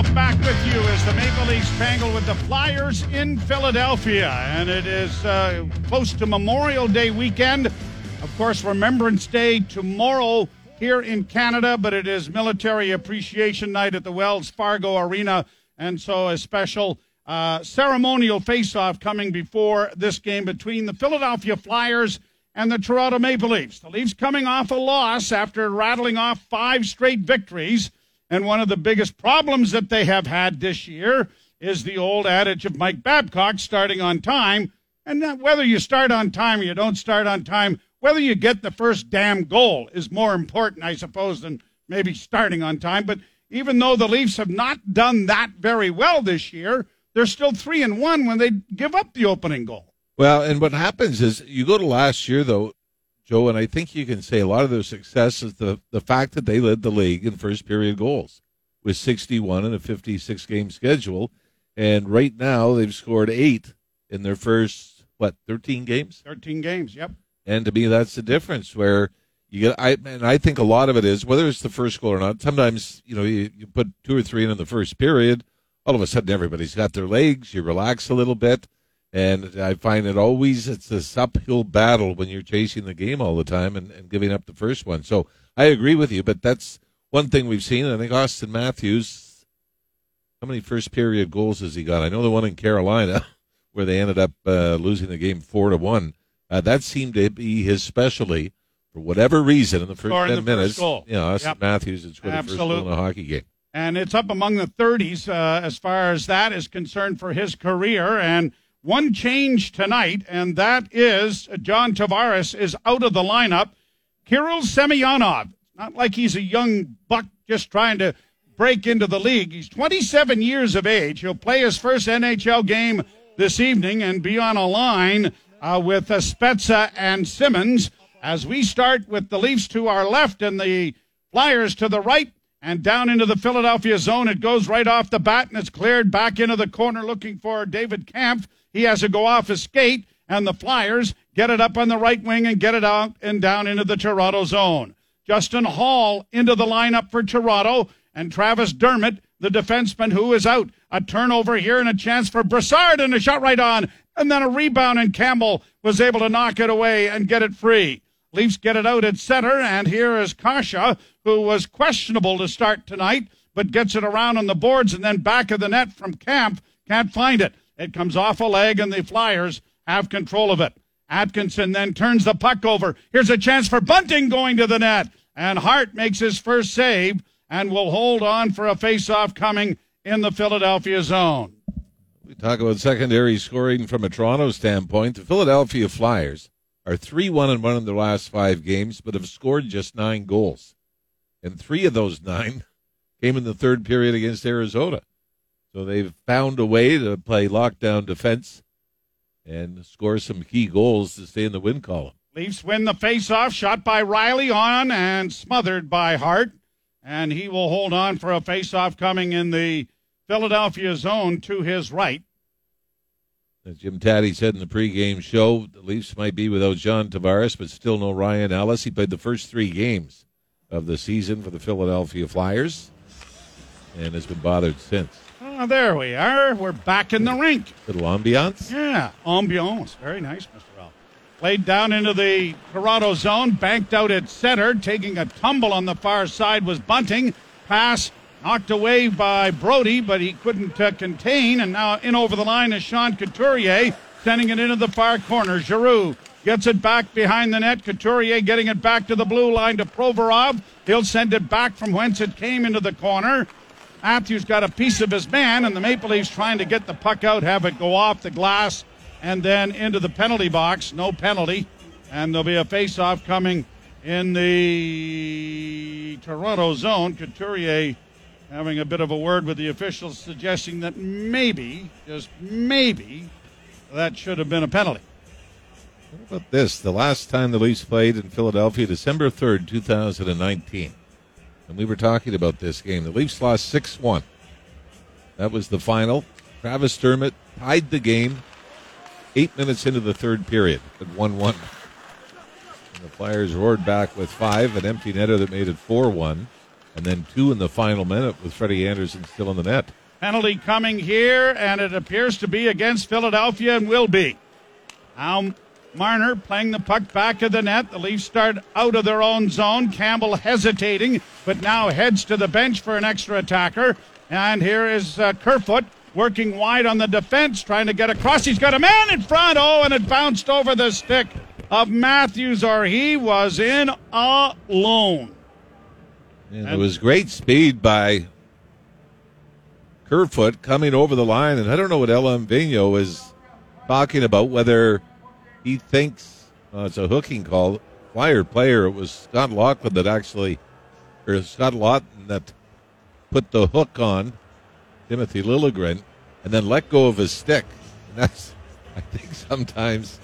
Back with you as the Maple Leafs tangle with the Flyers in Philadelphia. And it is uh, close to Memorial Day weekend. Of course, Remembrance Day tomorrow here in Canada, but it is Military Appreciation Night at the Wells Fargo Arena. And so a special uh, ceremonial face-off coming before this game between the Philadelphia Flyers and the Toronto Maple Leafs. The Leafs coming off a loss after rattling off five straight victories. And one of the biggest problems that they have had this year is the old adage of Mike Babcock starting on time. And whether you start on time or you don't start on time, whether you get the first damn goal is more important, I suppose, than maybe starting on time. But even though the Leafs have not done that very well this year, they're still three and one when they give up the opening goal. Well, and what happens is you go to last year though, Joe, and I think you can say a lot of their success is the, the fact that they led the league in first period goals with 61 in a 56 game schedule. And right now they've scored eight in their first, what, 13 games? 13 games, yep. And to me, that's the difference where you get, I, and I think a lot of it is whether it's the first goal or not. Sometimes, you know, you, you put two or three in, in the first period, all of a sudden everybody's got their legs, you relax a little bit and I find it always it's this uphill battle when you're chasing the game all the time and, and giving up the first one. So I agree with you, but that's one thing we've seen. I think Auston Matthews, how many first period goals has he got? I know the one in Carolina where they ended up uh, losing the game four to one. Uh, that seemed to be his specialty for whatever reason in the first ten the minutes. First goal. You know, Auston yep. Matthews had scored the first goal in a hockey game. And it's up among the 30s uh, as far as that is concerned for his career. And one change tonight, and that is John Tavares is out of the lineup. Kirill Semyonov, not like he's a young buck just trying to break into the league. He's 27 years of age. He'll play his first NHL game this evening and be on a line uh, with uh, Spezza and Simmonds as we start with the Leafs to our left and the Flyers to the right and down into the Philadelphia zone. It goes right off the bat and it's cleared back into the corner looking for David Kampf. He has to go off his skate, and the Flyers get it up on the right wing and get it out and down into the Toronto zone. Justin Holl into the lineup for Toronto, and Travis Dermott, the defenseman who is out. A turnover here and a chance for Brassard and a shot right on, and then a rebound, and Campbell was able to knock it away and get it free. Leafs get it out at center, and here is Kase, who was questionable to start tonight, but gets it around on the boards and then back of the net from Kampf. Can't find it. It comes off a leg, and the Flyers have control of it. Atkinson then turns the puck over. Here's a chance for Bunting going to the net. And Hart makes his first save and will hold on for a face-off coming in the Philadelphia zone. We talk about secondary scoring from a Toronto standpoint. The Philadelphia Flyers are 3 1 and 1 in their last five games, but have scored just nine goals. And three of those nine came in the third period against Arizona. So they've found a way to play lockdown defense and score some key goals to stay in the win column. Leafs win the face-off, shot by Rielly on and smothered by Hart, and he will hold on for a face-off coming in the Philadelphia zone to his right. As Jim Tatti said in the pregame show, the Leafs might be without John Tavares, but still no Ryan Ellis. He played the first three games of the season for the Philadelphia Flyers and has been bothered since. Oh, there we are. We're back in the rink. Little ambiance. Yeah, ambiance. Very nice, Mr. Ralph. Played down into the Toronto zone, banked out at center, taking a tumble on the far side was Bunting. Pass knocked away by Brodie, but he couldn't uh, contain. And now in over the line is Sean Couturier, sending it into the far corner. Giroux gets it back behind the net. Couturier getting it back to the blue line to Provorov. He'll send it back from whence it came into the corner. Matthews got a piece of his man, and the Maple Leafs trying to get the puck out, have it go off the glass, and then into the penalty box. No penalty. And there'll be a face-off coming in the Toronto zone. Couturier having a bit of a word with the officials, suggesting that maybe, just maybe, that should have been a penalty. What about this? The last time the Leafs played in Philadelphia, December 3rd, 2019 and we were talking about this game. The Leafs lost 6 1. That was the final. Travis Dermott tied the game eight minutes into the third period at 1 1. The Flyers roared back with five, an empty netter that made it 4 1. And then two in the final minute with Freddie Andersen still in the net. Penalty coming here, and it appears to be against Philadelphia and will be. Now Marner playing the puck back of the net. The Leafs start out of their own zone. Campbell hesitating, but now heads to the bench for an extra attacker. And here is uh, Kerfoot working wide on the defense, trying to get across. He's got a man in front. Oh, and it bounced over the stick of Matthews, or he was in alone. And it was great speed by Kerfoot coming over the line, and I don't know what Alain Vigneault is talking about, whether he thinks uh, it's a hooking call. Flyer player, it was Scott Laughton that actually, or Scott Laughton that put the hook on Timothy Liljegren and then let go of his stick. And that's, I think sometimes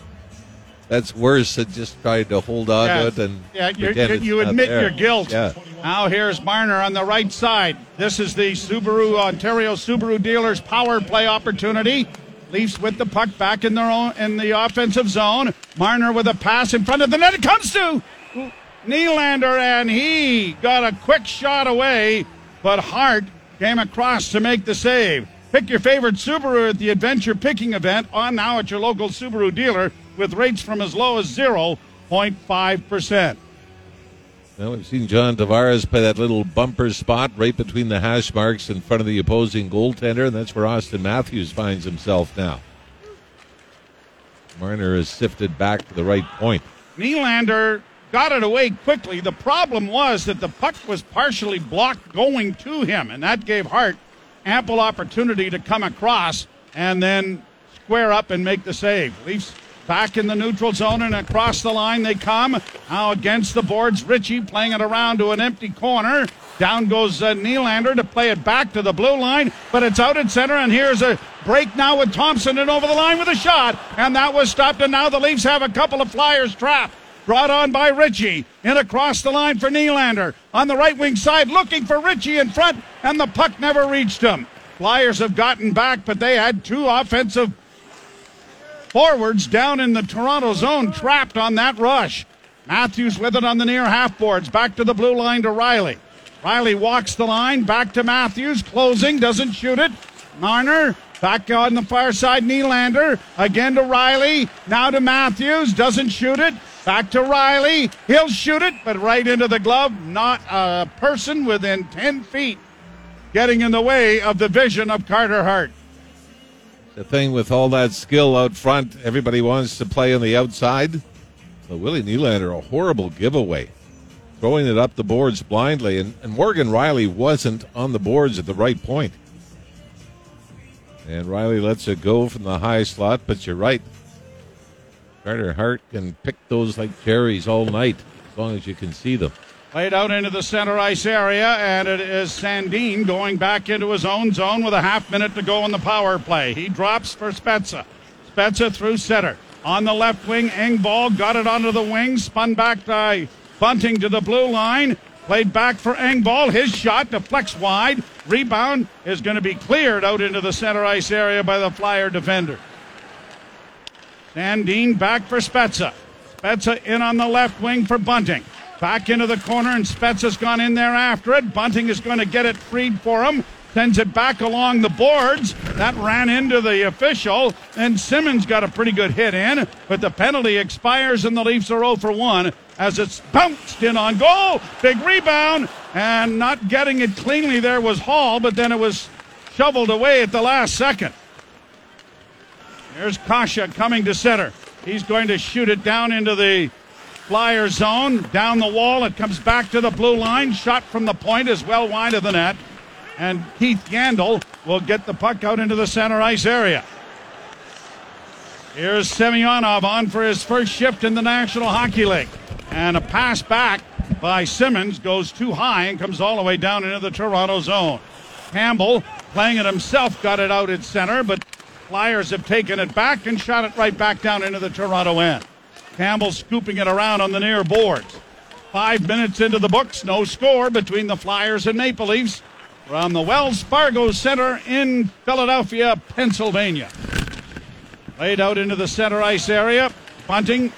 that's worse than just trying to hold on Yeah. to it and Yeah, you're, pretend you it's you not admit there. your guilt. Yeah. Now here's Marner on the right side. This is the Subaru Ontario Subaru dealers power play opportunity. Leafs with the puck back in their own in the offensive zone. Marner with a pass in front of the net. It comes to Nylander, and he got a quick shot away, but Hart came across to make the save. Pick your favorite Subaru at the Adventure Picking event on now at your local Subaru dealer with rates from as low as 0.5%. Well, we've seen John Tavares play that little bumper spot right between the hash marks in front of the opposing goaltender, and that's where Auston Matthews finds himself now. Marner is sifted back to the right point. Nylander got it away quickly. The problem was that the puck was partially blocked going to him, and that gave Hart ample opportunity to come across and then square up and make the save. Leafs back in the neutral zone and across the line they come. Now against the boards, Ritchie playing it around to an empty corner. Down goes uh, Nylander to play it back to the blue line, but it's out at center, and here's a break now with Thompson and over the line with a shot, and that was stopped, and now the Leafs have a couple of Flyers trapped. Brought on by Ritchie. and across the line for Nylander. On the right wing side, looking for Ritchie in front, and the puck never reached him. Flyers have gotten back, but they had two offensive forwards down in the Toronto zone trapped on that rush. Matthews with it on the near half boards. Back to the blue line to Rielly. Rielly walks the line. Back to Matthews. Closing. Doesn't shoot it. Marner. Back on the far side. Nylander. Again to Rielly. Now to Matthews. Doesn't shoot it. Back to Rielly. He'll shoot it, but right into the glove. Not a person within 10 feet getting in the way of the vision of Carter Hart. The thing with all that skill out front, everybody wants to play on the outside. So Willie Nylander, a horrible giveaway, throwing it up the boards blindly, and, and Morgan Rielly wasn't on the boards at the right point. And Rielly lets it go from the high slot, but you're right. Carter Hart can pick those like cherries all night, as long as you can see them. Played out into the center ice area, and it is Sandin going back into his own zone with a half minute to go on the power play. He drops for Spezza. Spezza through center. On the left wing, Engvall got it onto the wing, spun back by Bunting to the blue line. Played back for Engvall. His shot deflects wide. Rebound is going to be cleared out into the center ice area by the Flyer defender. Sandin back for Spezza. Spezza in on the left wing for Bunting. Back into the corner, and Spetz has gone in there after it. Bunting is going to get it freed for him. Sends it back along the boards. That ran into the official, and Simmonds got a pretty good hit in, but the penalty expires, and the Leafs are 0 for 1 as it's bounced in on goal. Big rebound, and not getting it cleanly there was Holl, but then it was shoveled away at the last second. There's Kase coming to center. He's going to shoot it down into the flyer zone, down the wall. It comes back to the blue line. Shot from the point is well wide of the net. And Keith Yandle will get the puck out into the center ice area. Here's Semyonov on for his first shift in the National Hockey League. And a pass back by Simmonds goes too high and comes all the way down into the Toronto zone. Campbell, playing it himself, got it out at center, but Flyers have taken it back and shot it right back down into the Toronto end. Campbell scooping it around on the near boards. Five minutes into the books, no score between the Flyers and Maple Leafs from the Wells Fargo Center in Philadelphia, Pennsylvania. Laid out into the center ice area. Bunting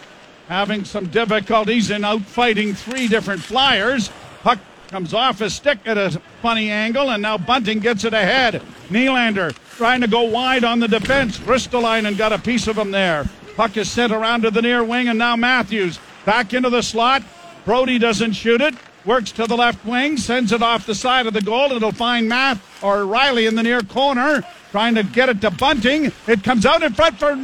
having some difficulties in outfighting three different Flyers. Puck comes off his stick at a funny angle, and now Bunting gets it ahead. Nylander trying to go wide on the defense. Ristolainen got a piece of him there. Puck is sent around to the near wing, and now Matthews back into the slot. Brodie doesn't shoot it. Works to the left wing, sends it off the side of the goal. It'll find Matt or Rielly in the near corner, trying to get it to Bunting. It comes out in front for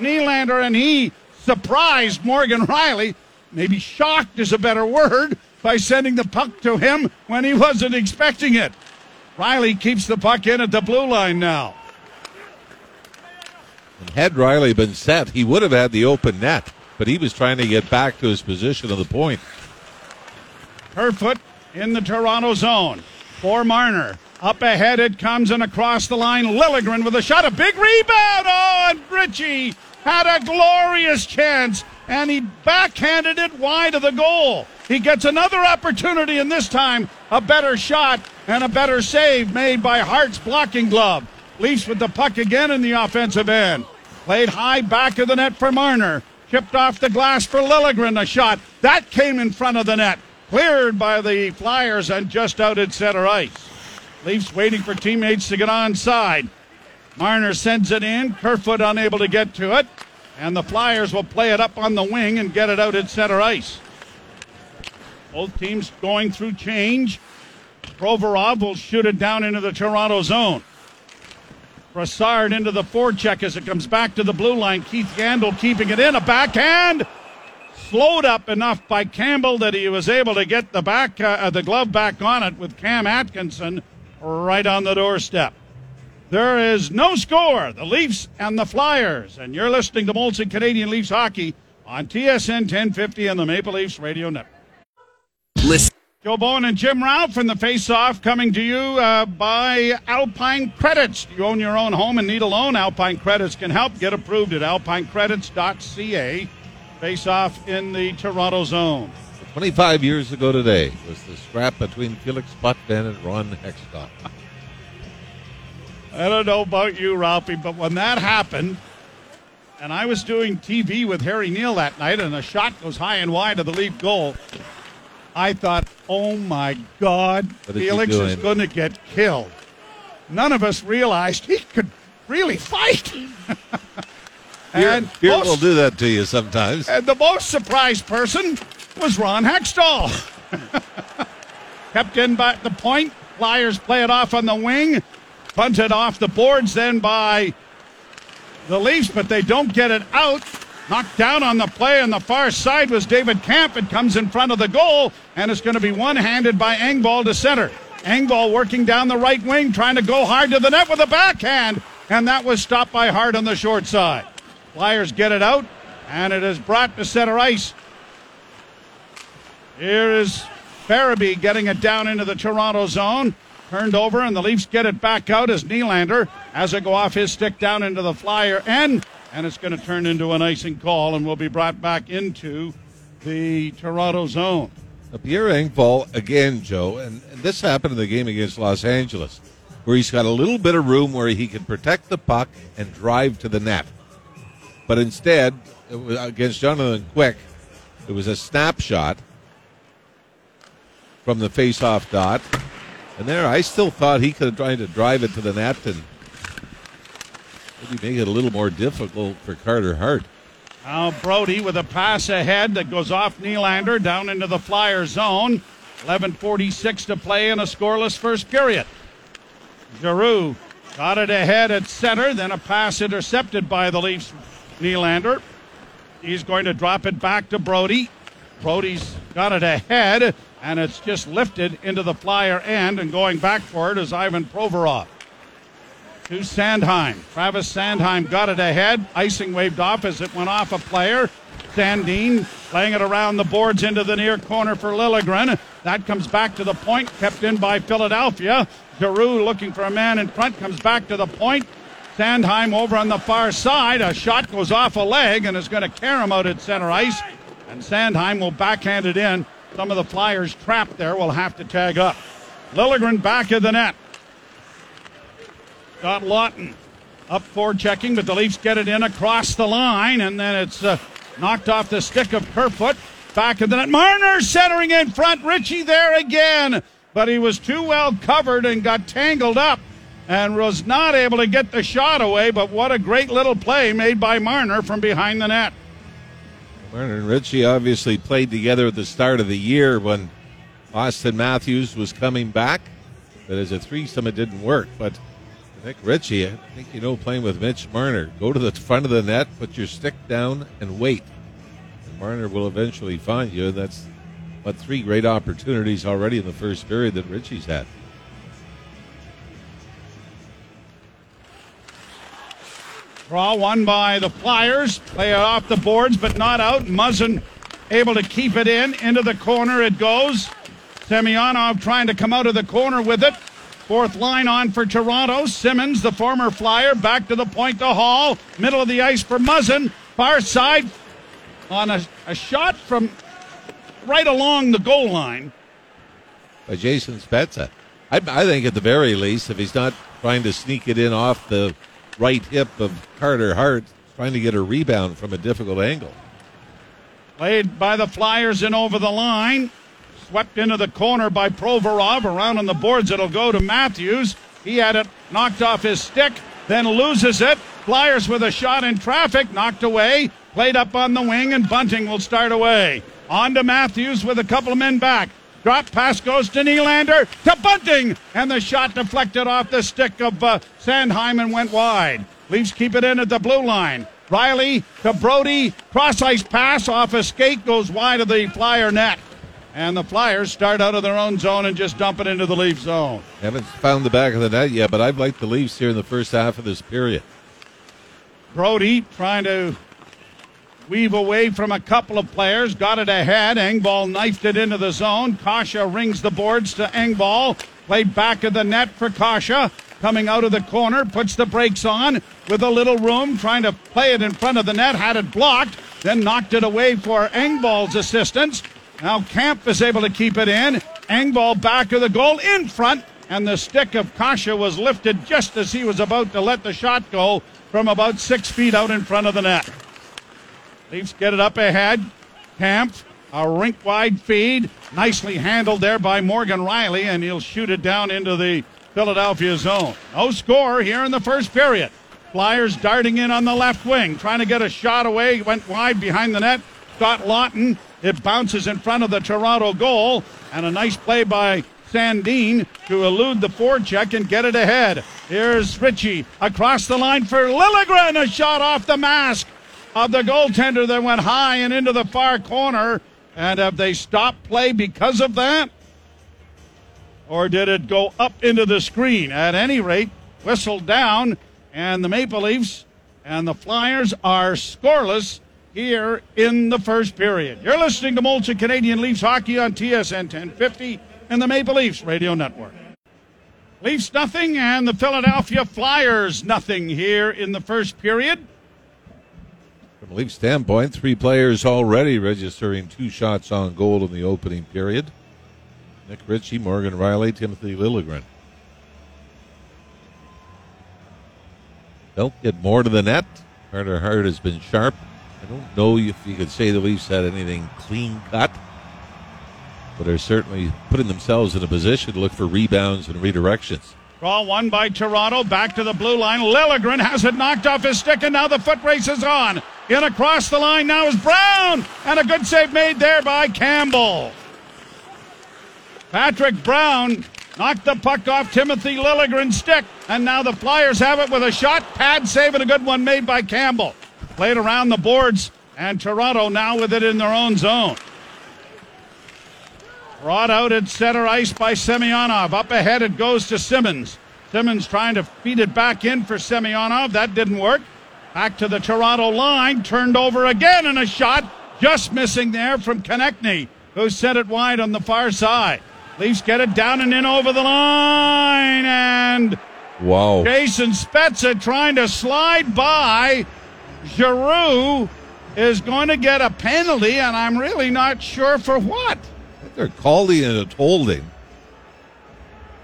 Nylander, and he surprised Morgan Rielly. Maybe shocked is a better word by sending the puck to him when he wasn't expecting it. Rielly keeps the puck in at the blue line now. And had Rielly been set, he would have had the open net, but he was trying to get back to his position of the point. Kerfoot in the Toronto zone for Marner. Up ahead it comes and across the line. Liljegren with a shot, a big rebound. Oh, and Ritchie had a glorious chance and he backhanded it wide of the goal. He gets another opportunity, and this time a better shot and a better save made by Hart's blocking glove. Leafs with the puck again in the offensive end. Played high back of the net for Marner. Chipped off the glass for Liljegren. A shot that came in front of the net. Cleared by the Flyers and just out at center ice. Leafs waiting for teammates to get on side. Marner sends it in. Kerfoot unable to get to it. And the Flyers will play it up on the wing and get it out at center ice. Both teams going through change. Provorov will shoot it down into the Toronto zone. Brassard into the forecheck as it comes back to the blue line. Keith Yandle keeping it in. A backhand. Slowed up enough by Campbell that he was able to get the back uh, the glove back on it with Cam Atkinson right on the doorstep. There is no score. The Leafs and the Flyers. And you're listening to Molson Canadian Leafs hockey on TSN 1050 and the Maple Leafs Radio Network. Listen. Joe Bowen and Jim Ralph from the Face Off coming to you uh, by Alpine Credits. You own your own home and need a loan? Alpine Credits can help. Get approved at alpinecredits.ca. Face Off in the Toronto zone. 25 years ago today was the scrap between Felix Potvin and Ron Hextall. I don't know about you, Ralphie, but when that happened, and I was doing TV with Harry Neale that night, and a shot goes high and wide of the Leaf goal, I thought, oh my God, Felix is going to get killed. None of us realized he could really fight. and most, will do that to you sometimes. And the most surprised person was Ron Hextall. Kept in by the point. Flyers play it off on the wing. Punted off the boards then by the Leafs, but they don't get it out. Knocked down on the play on the far side was David Kampf. It comes in front of the goal, and it's going to be one handed by Engvall to center. Engvall working down the right wing, trying to go hard to the net with a backhand, and that was stopped by Hart on the short side. Flyers get it out, and it is brought to center ice. Here is Farabee getting it down into the Toronto zone. Turned over, and the Leafs get it back out as Nylander has it go off his stick down into the flyer end, and it's going to turn into an icing call and will be brought back into the Toronto zone. Now, Pierre Engvall again, Joe, and, and this happened in the game against Los Angeles, where he's got a little bit of room where he can protect the puck and drive to the net. But instead, against Jonathan Quick, it was a snapshot from the face-off dot and there, I still thought he could have tried to drive it to the net and maybe make it a little more difficult for Carter Hart. Now Brodie with a pass ahead that goes off Nylander down into the flyer zone. 11.46 to play in a scoreless first period. Giroux got it ahead at center, then a pass intercepted by the Leafs. Nylander. He's going to drop it back to Brodie. Brodie's got it ahead and it's just lifted into the flyer end, and going back for it is Ivan Provorov. To Sanheim. Travis Sanheim got it ahead. Icing waved off as it went off a player. Sandin laying it around the boards into the near corner for Liljegren. That comes back to the point, kept in by Philadelphia. Giroux looking for a man in front, comes back to the point. Sanheim over on the far side. A shot goes off a leg and is going to carry him out at center ice. And Sanheim will backhand it in some of the Flyers trapped there will have to tag up. Liljegren back of the net. Got Laughton up for checking, but the Leafs get it in across the line, and then it's uh, knocked off the stick of Kerfoot. back of the net. Marner centering in front. Ritchie there again, but he was too well covered and got tangled up and was not able to get the shot away. But what a great little play made by Marner from behind the net. Marner and Ritchie obviously played together at the start of the year when Auston Matthews was coming back. But as a threesome, it didn't work. But Nick Ritchie, I think you know, playing with Mitch Marner, go to the front of the net, put your stick down, and wait. And Marner will eventually find you. That's what three great opportunities already in the first period that Ritchie's had. Draw one by the Flyers. Play it off the boards, but not out. Muzzin able to keep it in. Into the corner it goes. Semyonov trying to come out of the corner with it. Fourth line on for Toronto. Simmonds, the former Flyer, back to the point to Holl. Middle of the ice for Muzzin. Far side on a, a shot from right along the goal line. By Jason Spezza. I, I think at the very least, if he's not trying to sneak it in off the right hip of Carter Hart, trying to get a rebound from a difficult angle. Played by the Flyers and over the line. Swept into the corner by Provorov. Around on the boards, it'll go to Matthews. He had it knocked off his stick, then loses it. Flyers with a shot in traffic, knocked away. Played up on the wing, and Bunting will start away. On to Matthews with a couple of men back. Drop pass goes to Nylander to Bunting, and the shot deflected off the stick of uh, Sanheim and went wide. Leafs keep it in at the blue line. Rielly to Brodie, cross ice pass off a skate goes wide of the Flyer net. And the Flyers start out of their own zone and just dump it into the Leaf zone. Haven't found the back of the net yet, but I've liked the Leafs here in the first half of this period. Brodie trying to weave away from a couple of players, got it ahead. Engvall knifed it into the zone. Kase rings the boards to Engvall. Played back of the net for Kase. Coming out of the corner, puts the brakes on with a little room, trying to play it in front of the net, had it blocked, then knocked it away for Engvall's assistance. Now Kampf is able to keep it in. Engvall back of the goal in front, and the stick of Kase was lifted just as he was about to let the shot go from about six feet out in front of the net. Leafs get it up ahead. Kampf, a rink wide feed. Nicely handled there by Morgan Rielly, and he'll shoot it down into the Philadelphia zone. No score here in the first period. Flyers darting in on the left wing, trying to get a shot away. Went wide behind the net. Scott Laughton. It bounces in front of the Toronto goal, and a nice play by Sandin to elude the forecheck and get it ahead. Here's Ritchie across the line for Liljegren. A shot off the mask of the goaltender that went high and into the far corner. And have they stopped play because of that? Or did it go up into the screen? At any rate, whistled down, and the Maple Leafs and the Flyers are scoreless here in the first period. You're listening to Molson Canadian Leafs hockey on TSN 1050 and the Maple Leafs Radio Network. Leafs nothing and the Philadelphia Flyers nothing here in the first period. From a Leaf standpoint, three players already registering two shots on goal in the opening period. Nick Ritchie, Morgan Rielly, Timothy Liljegren. Don't get more to the net. Carter Hart has been sharp. I don't know if you could say the Leafs had anything clean cut, but are certainly putting themselves in a position to look for rebounds and redirections. Draw one by Toronto, back to the blue line. Liljegren has it knocked off his stick, and now the foot race is on. In across the line now is Brown, and a good save made there by Campbell. Patrick Brown knocked the puck off Timothy Liljegren's stick, and now the Flyers have it with a shot, pad save, and a good one made by Campbell. Played around the boards, and Toronto now with it in their own zone. Brought out at center ice by Semyonov. Up ahead it goes to Simmonds. Simmonds trying to feed it back in for Semyonov. That didn't work. Back to the Toronto line. Turned over again and a shot. Just missing there from Konecny, who set it wide on the far side. Leafs get it down and in over the line. And Wow. Jason Spezza trying to slide by. Giroux is going to get a penalty, and I'm really not sure for what. They're calling it a holding.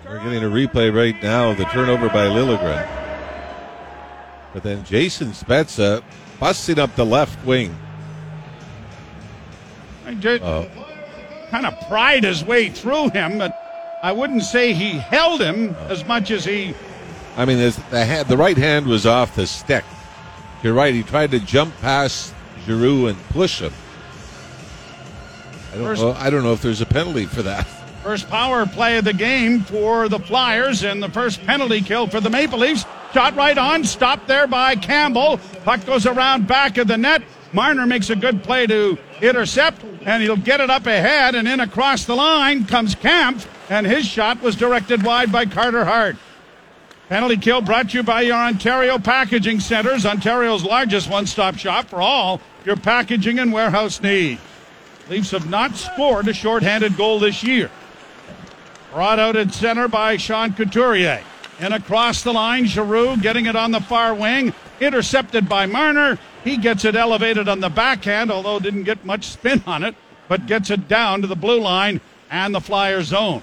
We're getting a replay right now of the turnover by Liljegren. But then Jason Spezza busting up the left wing. just uh, kind of pried his way through him, but I wouldn't say he held him as much as he. I mean, the, hand, the right hand was off the stick. You're right. He tried to jump past Giroux and push him. I don't, First- know, I don't know if there's a penalty for that. First power play of the game for the Flyers and the first penalty kill for the Maple Leafs. Shot right on, stopped there by Campbell. Puck goes around back of the net. Marner makes a good play to intercept, and he'll get it up ahead and in across the line comes Kampf, and his shot was directed wide by Carter Hart. Penalty kill brought to you by your Ontario Packaging Centers, Ontario's largest one stop shop for all your packaging and warehouse needs. Leafs have not scored a shorthanded goal this year. Brought out at center by Sean Couturier. And across the line, Giroux getting it on the far wing. Intercepted by Marner. He gets it elevated on the backhand, although didn't get much spin on it, but gets it down to the blue line and the Flyer zone.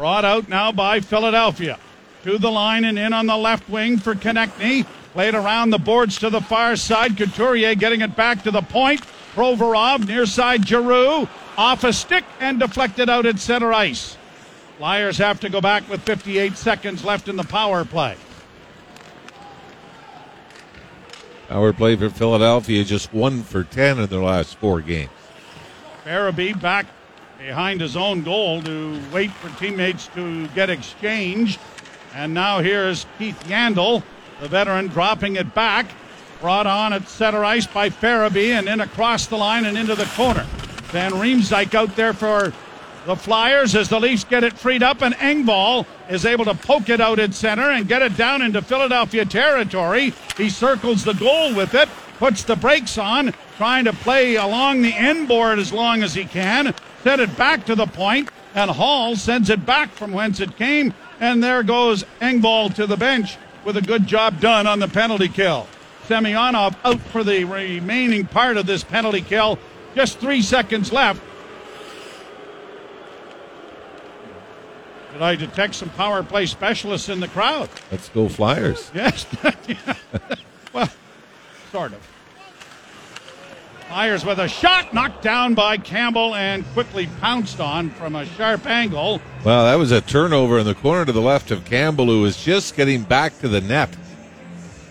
Brought out now by Philadelphia. To the line and in on the left wing for Konecny. Played around the boards to the far side. Couturier getting it back to the point. Provorov near side Giroux. Off a stick and deflected out at center ice. Flyers have to go back with 58 seconds left in the power play. Power play for Philadelphia, just one for 10 in their last four games. Farabee back behind his own goal to wait for teammates to get exchanged. And now here's Keith Yandle, the veteran, dropping it back. Brought on at center ice by Farabee and in across the line and into the corner. Van Riemsdyk out there for the Flyers as the Leafs get it freed up, and Engvall is able to poke it out at center and get it down into Philadelphia territory. He circles the goal with it, puts the brakes on, trying to play along the end board as long as he can, set it back to the point, and Holl sends it back from whence it came, and there goes Engvall to the bench with a good job done on the penalty kill. Semyonov out for the remaining part of this penalty kill. Just three seconds left. Did I detect some power play specialists in the crowd? Let's go Flyers. Yes. Well, sort of. Flyers with a shot knocked down by Campbell and quickly pounced on from a sharp angle. Well, that was a turnover in the corner to the left of Campbell, who was just getting back to the net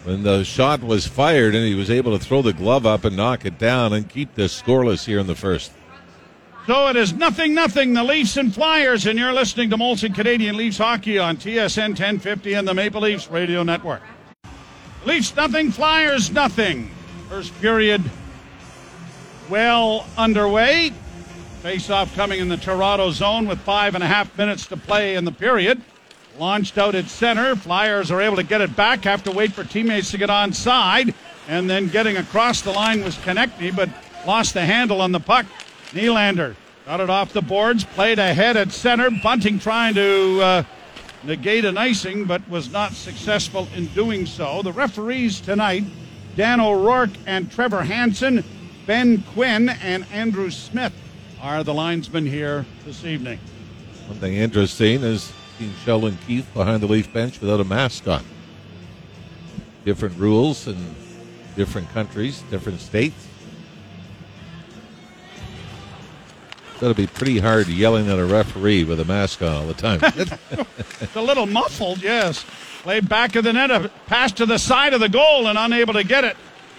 when the shot was fired, and he was able to throw the glove up and knock it down and keep this scoreless here in the first. So it is nothing, nothing. The Leafs and Flyers, and you're listening to Molson Canadian Leafs hockey on TSN 1050 and the Maple Leafs Radio Network. Leafs nothing, Flyers nothing. First period well underway. Face-off coming in the Toronto zone with five and a half minutes to play in the period. Launched out at center. Flyers are able to get it back. Have to wait for teammates to get on side. And then getting across the line was Konecny, but lost the handle on the puck. Nylander got it off the boards, played ahead at center. Bunting trying to uh, negate an icing, but was not successful in doing so. The referees tonight Dan O'Rourke and Trevor Hanson, Ben Quinn and Andrew Smith are the linesmen here this evening. One thing interesting is seeing Sheldon Keefe behind the Leaf bench without a mask on. Different rules in different countries, different states. That'll be pretty hard yelling at a referee with a mask on all the time. It's a little muffled, yes. Played back of the net, a pass to the side of the goal and unable to get it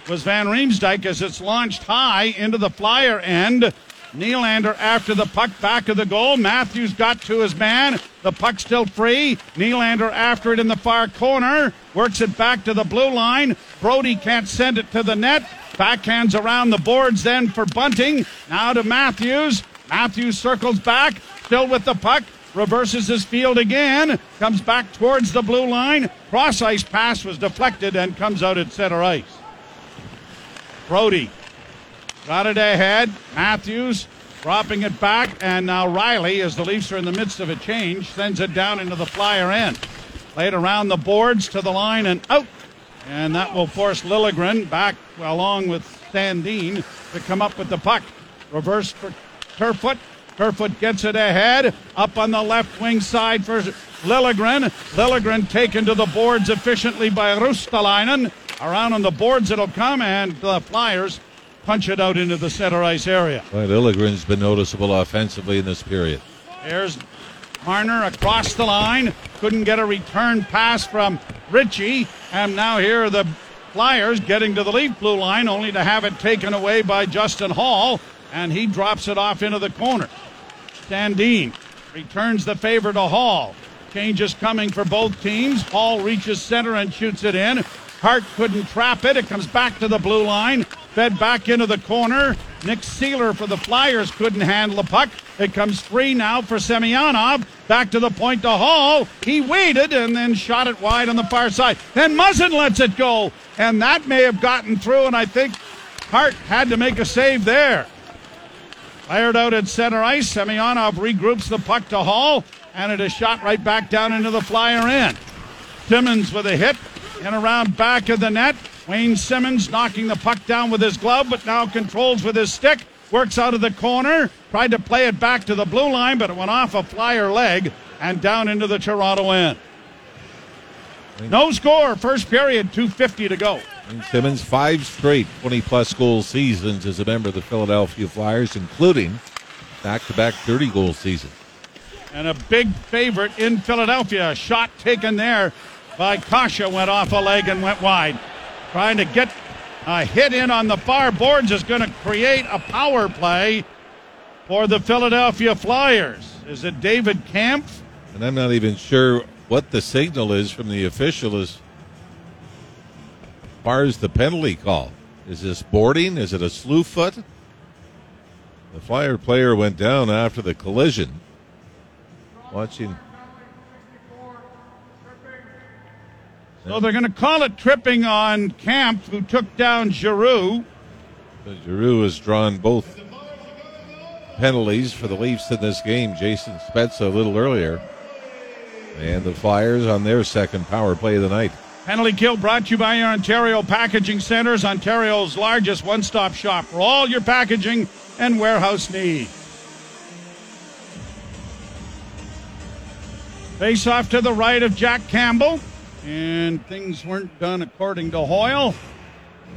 was Van Riemsdyk as it's launched high into the flyer end. Nylander after the puck back of the goal. Matthews got to his man. The puck still free. Nylander after it in the far corner. Works it back to the blue line. Brodie can't send it to the net. Backhands around the boards then for Bunting. Now to Matthews. Matthews circles back. Still with the puck. Reverses his field again. Comes back towards the blue line. Cross ice pass was deflected and comes out at center ice. Brodie got it ahead. Matthews dropping it back, and now Rielly, as the Leafs are in the midst of a change, sends it down into the flyer end. Played around the boards to the line and out. And that will force Liljegren back along with Sandin to come up with the puck. Reverse for Kerfoot. Kerfoot gets it ahead. Up on the left wing side for Liljegren. Liljegren taken to the boards efficiently by Ristolainen. Around on the boards it'll come, and the Flyers punch it out into the center ice area. But Liljegren's been noticeable offensively in this period. There's Marner across the line. Couldn't get a return pass from Ritchie. And now here are the Flyers getting to the Leaf blue line, only to have it taken away by Justin Holl. And he drops it off into the corner. Sandin returns the favor to Holl. Changes coming for both teams. Holl reaches center and shoots it in. Hart couldn't trap it. It comes back to the blue line. Fed back into the corner. Nick Seeler for the Flyers couldn't handle the puck. It comes free now for Semyonov. Back to the point to Holl. He waited and then shot it wide on the far side. Then Muzzin lets it go. And that may have gotten through, and I think Hart had to make a save there. Fired out at center ice. Semyonov regroups the puck to Holl, and it is shot right back down into the Flyer end. Simmonds with a hit and around back of the net. Wayne Simmonds knocking the puck down with his glove, but now controls with his stick. Works out of the corner. Tried to play it back to the blue line, but it went off a flyer leg and down into the Toronto end. No score. First period, 2.50 to go. Wayne Simmonds, five straight 20 plus goal seasons as a member of the Philadelphia Flyers, including back to back 30 goal seasons. And a big favorite in Philadelphia. Shot taken there by Kase went off a leg and went wide. Trying to get a hit in on the far boards is going to create a power play for the Philadelphia Flyers. Is it David Kampf? And I'm not even sure what the signal is from the official as far as the penalty call. Is this boarding? Is it a slew foot? The Flyer player went down after the collision. Watching So they're going to call it tripping on Kampf, who took down Giroux. Giroux has drawn both penalties for the Leafs in this game. Jason Spezza a little earlier. And the Flyers on their second power play of the night. Penalty kill brought to you by your Ontario Packaging Centers, Ontario's largest one stop shop for all your packaging and warehouse needs. Face off to the right of Jack Campbell and things weren't done according to Hoyle.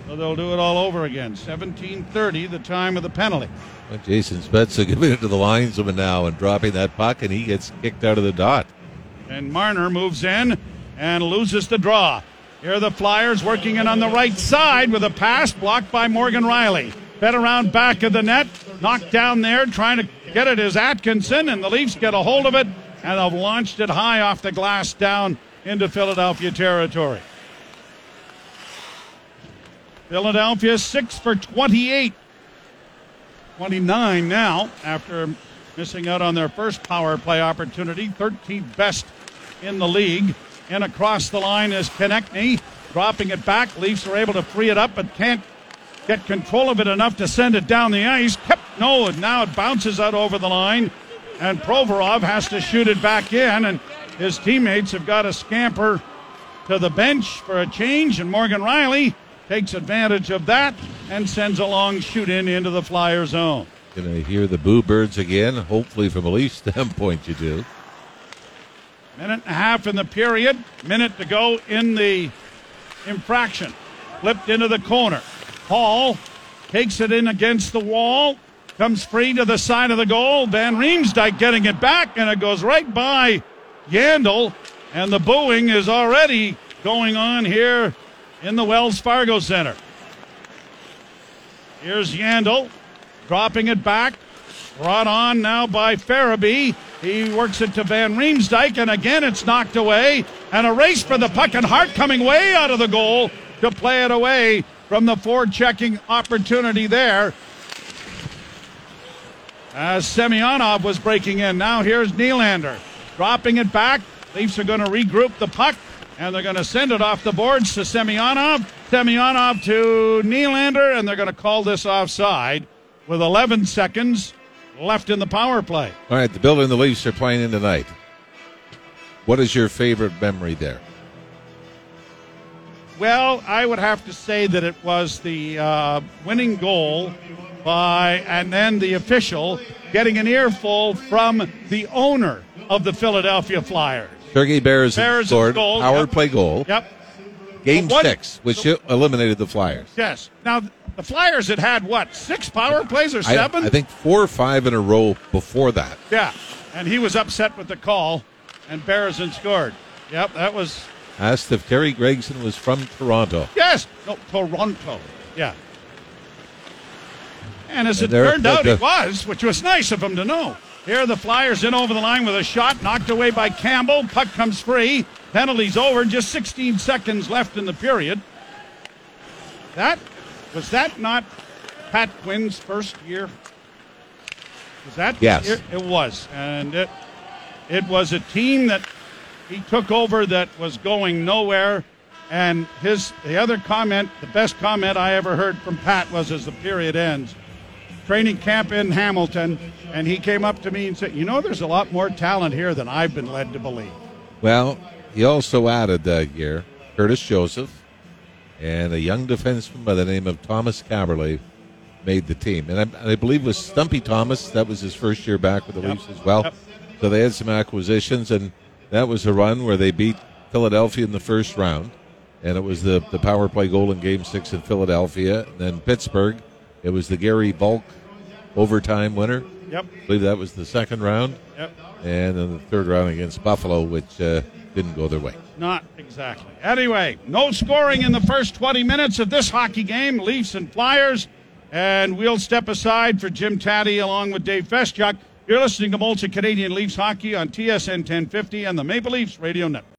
So they'll do it all over again. 17:30, the time of the penalty. Well, Jason Spezza giving it to the linesman now and dropping that puck, and he gets kicked out of the dot. And Marner moves in and loses the draw. Here are the Flyers working in on the right side with a pass blocked by Morgan Rielly. Fed around back of the net, knocked down there, trying to get it is Atkinson, and the Leafs get a hold of it and have launched it high off the glass down into Philadelphia territory. Philadelphia 6 for 28. 29 now after missing out on their first power play opportunity. 13th best in the league. And across the line is Konecny dropping it back. Leafs are able to free it up, but can't get control of it enough to send it down the ice. Kept no, and now it bounces out over the line, and Provorov has to shoot it back in. And his teammates have got to scamper to the bench for a change, and Morgan Rielly takes advantage of that and sends a long shoot in into the flyer zone. Gonna hear the boo birds again. Hopefully, from a Leaf standpoint, you do. Minute and a half in the period. Minute to go in the infraction. Flipped into the corner. Holl takes it in against the wall. Comes free to the side of the goal. Van Riemsdyk getting it back, and it goes right by Yandle, and the booing is already going on here in the Wells Fargo Center. Here's Yandle dropping it back. Brought on now by Farabee. He works it to Van Riemsdyk, and again it's knocked away. And a race for the puck, and Hart coming way out of the goal to play it away from the forward checking opportunity there. As Semyonov was breaking in. Now here's Nylander dropping it back. Leafs are going to regroup the puck, and they're going to send it off the boards to Semyonov. Semyonov to Nylander, and they're going to call this offside with 11 seconds left in the power play. All right, the building the Leafs are playing in tonight. What is your favorite memory there? Well, I would have to say that it was the uh, winning goal by, and then the official getting an earful from the owner of the Philadelphia Flyers. Sergei Beres Beres scored goal, power yep. play goal. Yep. Game what- six, which eliminated the Flyers. Yes. Now, The Flyers had had what six power plays or seven? I think four or five in a row before that. Yeah, and he was upset with the call, and Berezin scored. Yep, that was Asked if Terry Gregson was from Toronto. yes, no Toronto. Yeah, and as it they're- turned out, it was, which was nice of him to know. Here the Flyers in over the line with a shot knocked away by Campbell. Puck comes free. Penalty's over. Just 16 seconds left in the period. That was that not Pat Quinn's first year? Was that? Yes. year? It was, and it it was a team that he took over that was going nowhere. And his the other comment, the best comment I ever heard from Pat was as the period ends. Training camp in Hamilton, and he came up to me and said, "You know, there's a lot more talent here than I've been led to believe." Well, he also added that year Curtis Joseph and a young defenseman by the name of Tomas Kaberle made the team. And I, I believe it was Stumpy Thomas. That was his first year back with the Yep. Leafs as well. Yep. So they had some acquisitions, and that was a run where they beat Philadelphia in the first round. And it was the, the power play goal in game six in Philadelphia. And then Pittsburgh, it was the Garry Valk overtime winner. Yep, I believe that was the second round. yep. And then the third round against Buffalo, which uh, didn't go their way. Not exactly. Anyway, no scoring in the first 20 minutes of this hockey game, Leafs and Flyers. And we'll step aside for Jim Tatti along with Dave Feschuk. You're listening to Molson Canadian Leafs Hockey on TSN 1050 and the Maple Leafs Radio Network.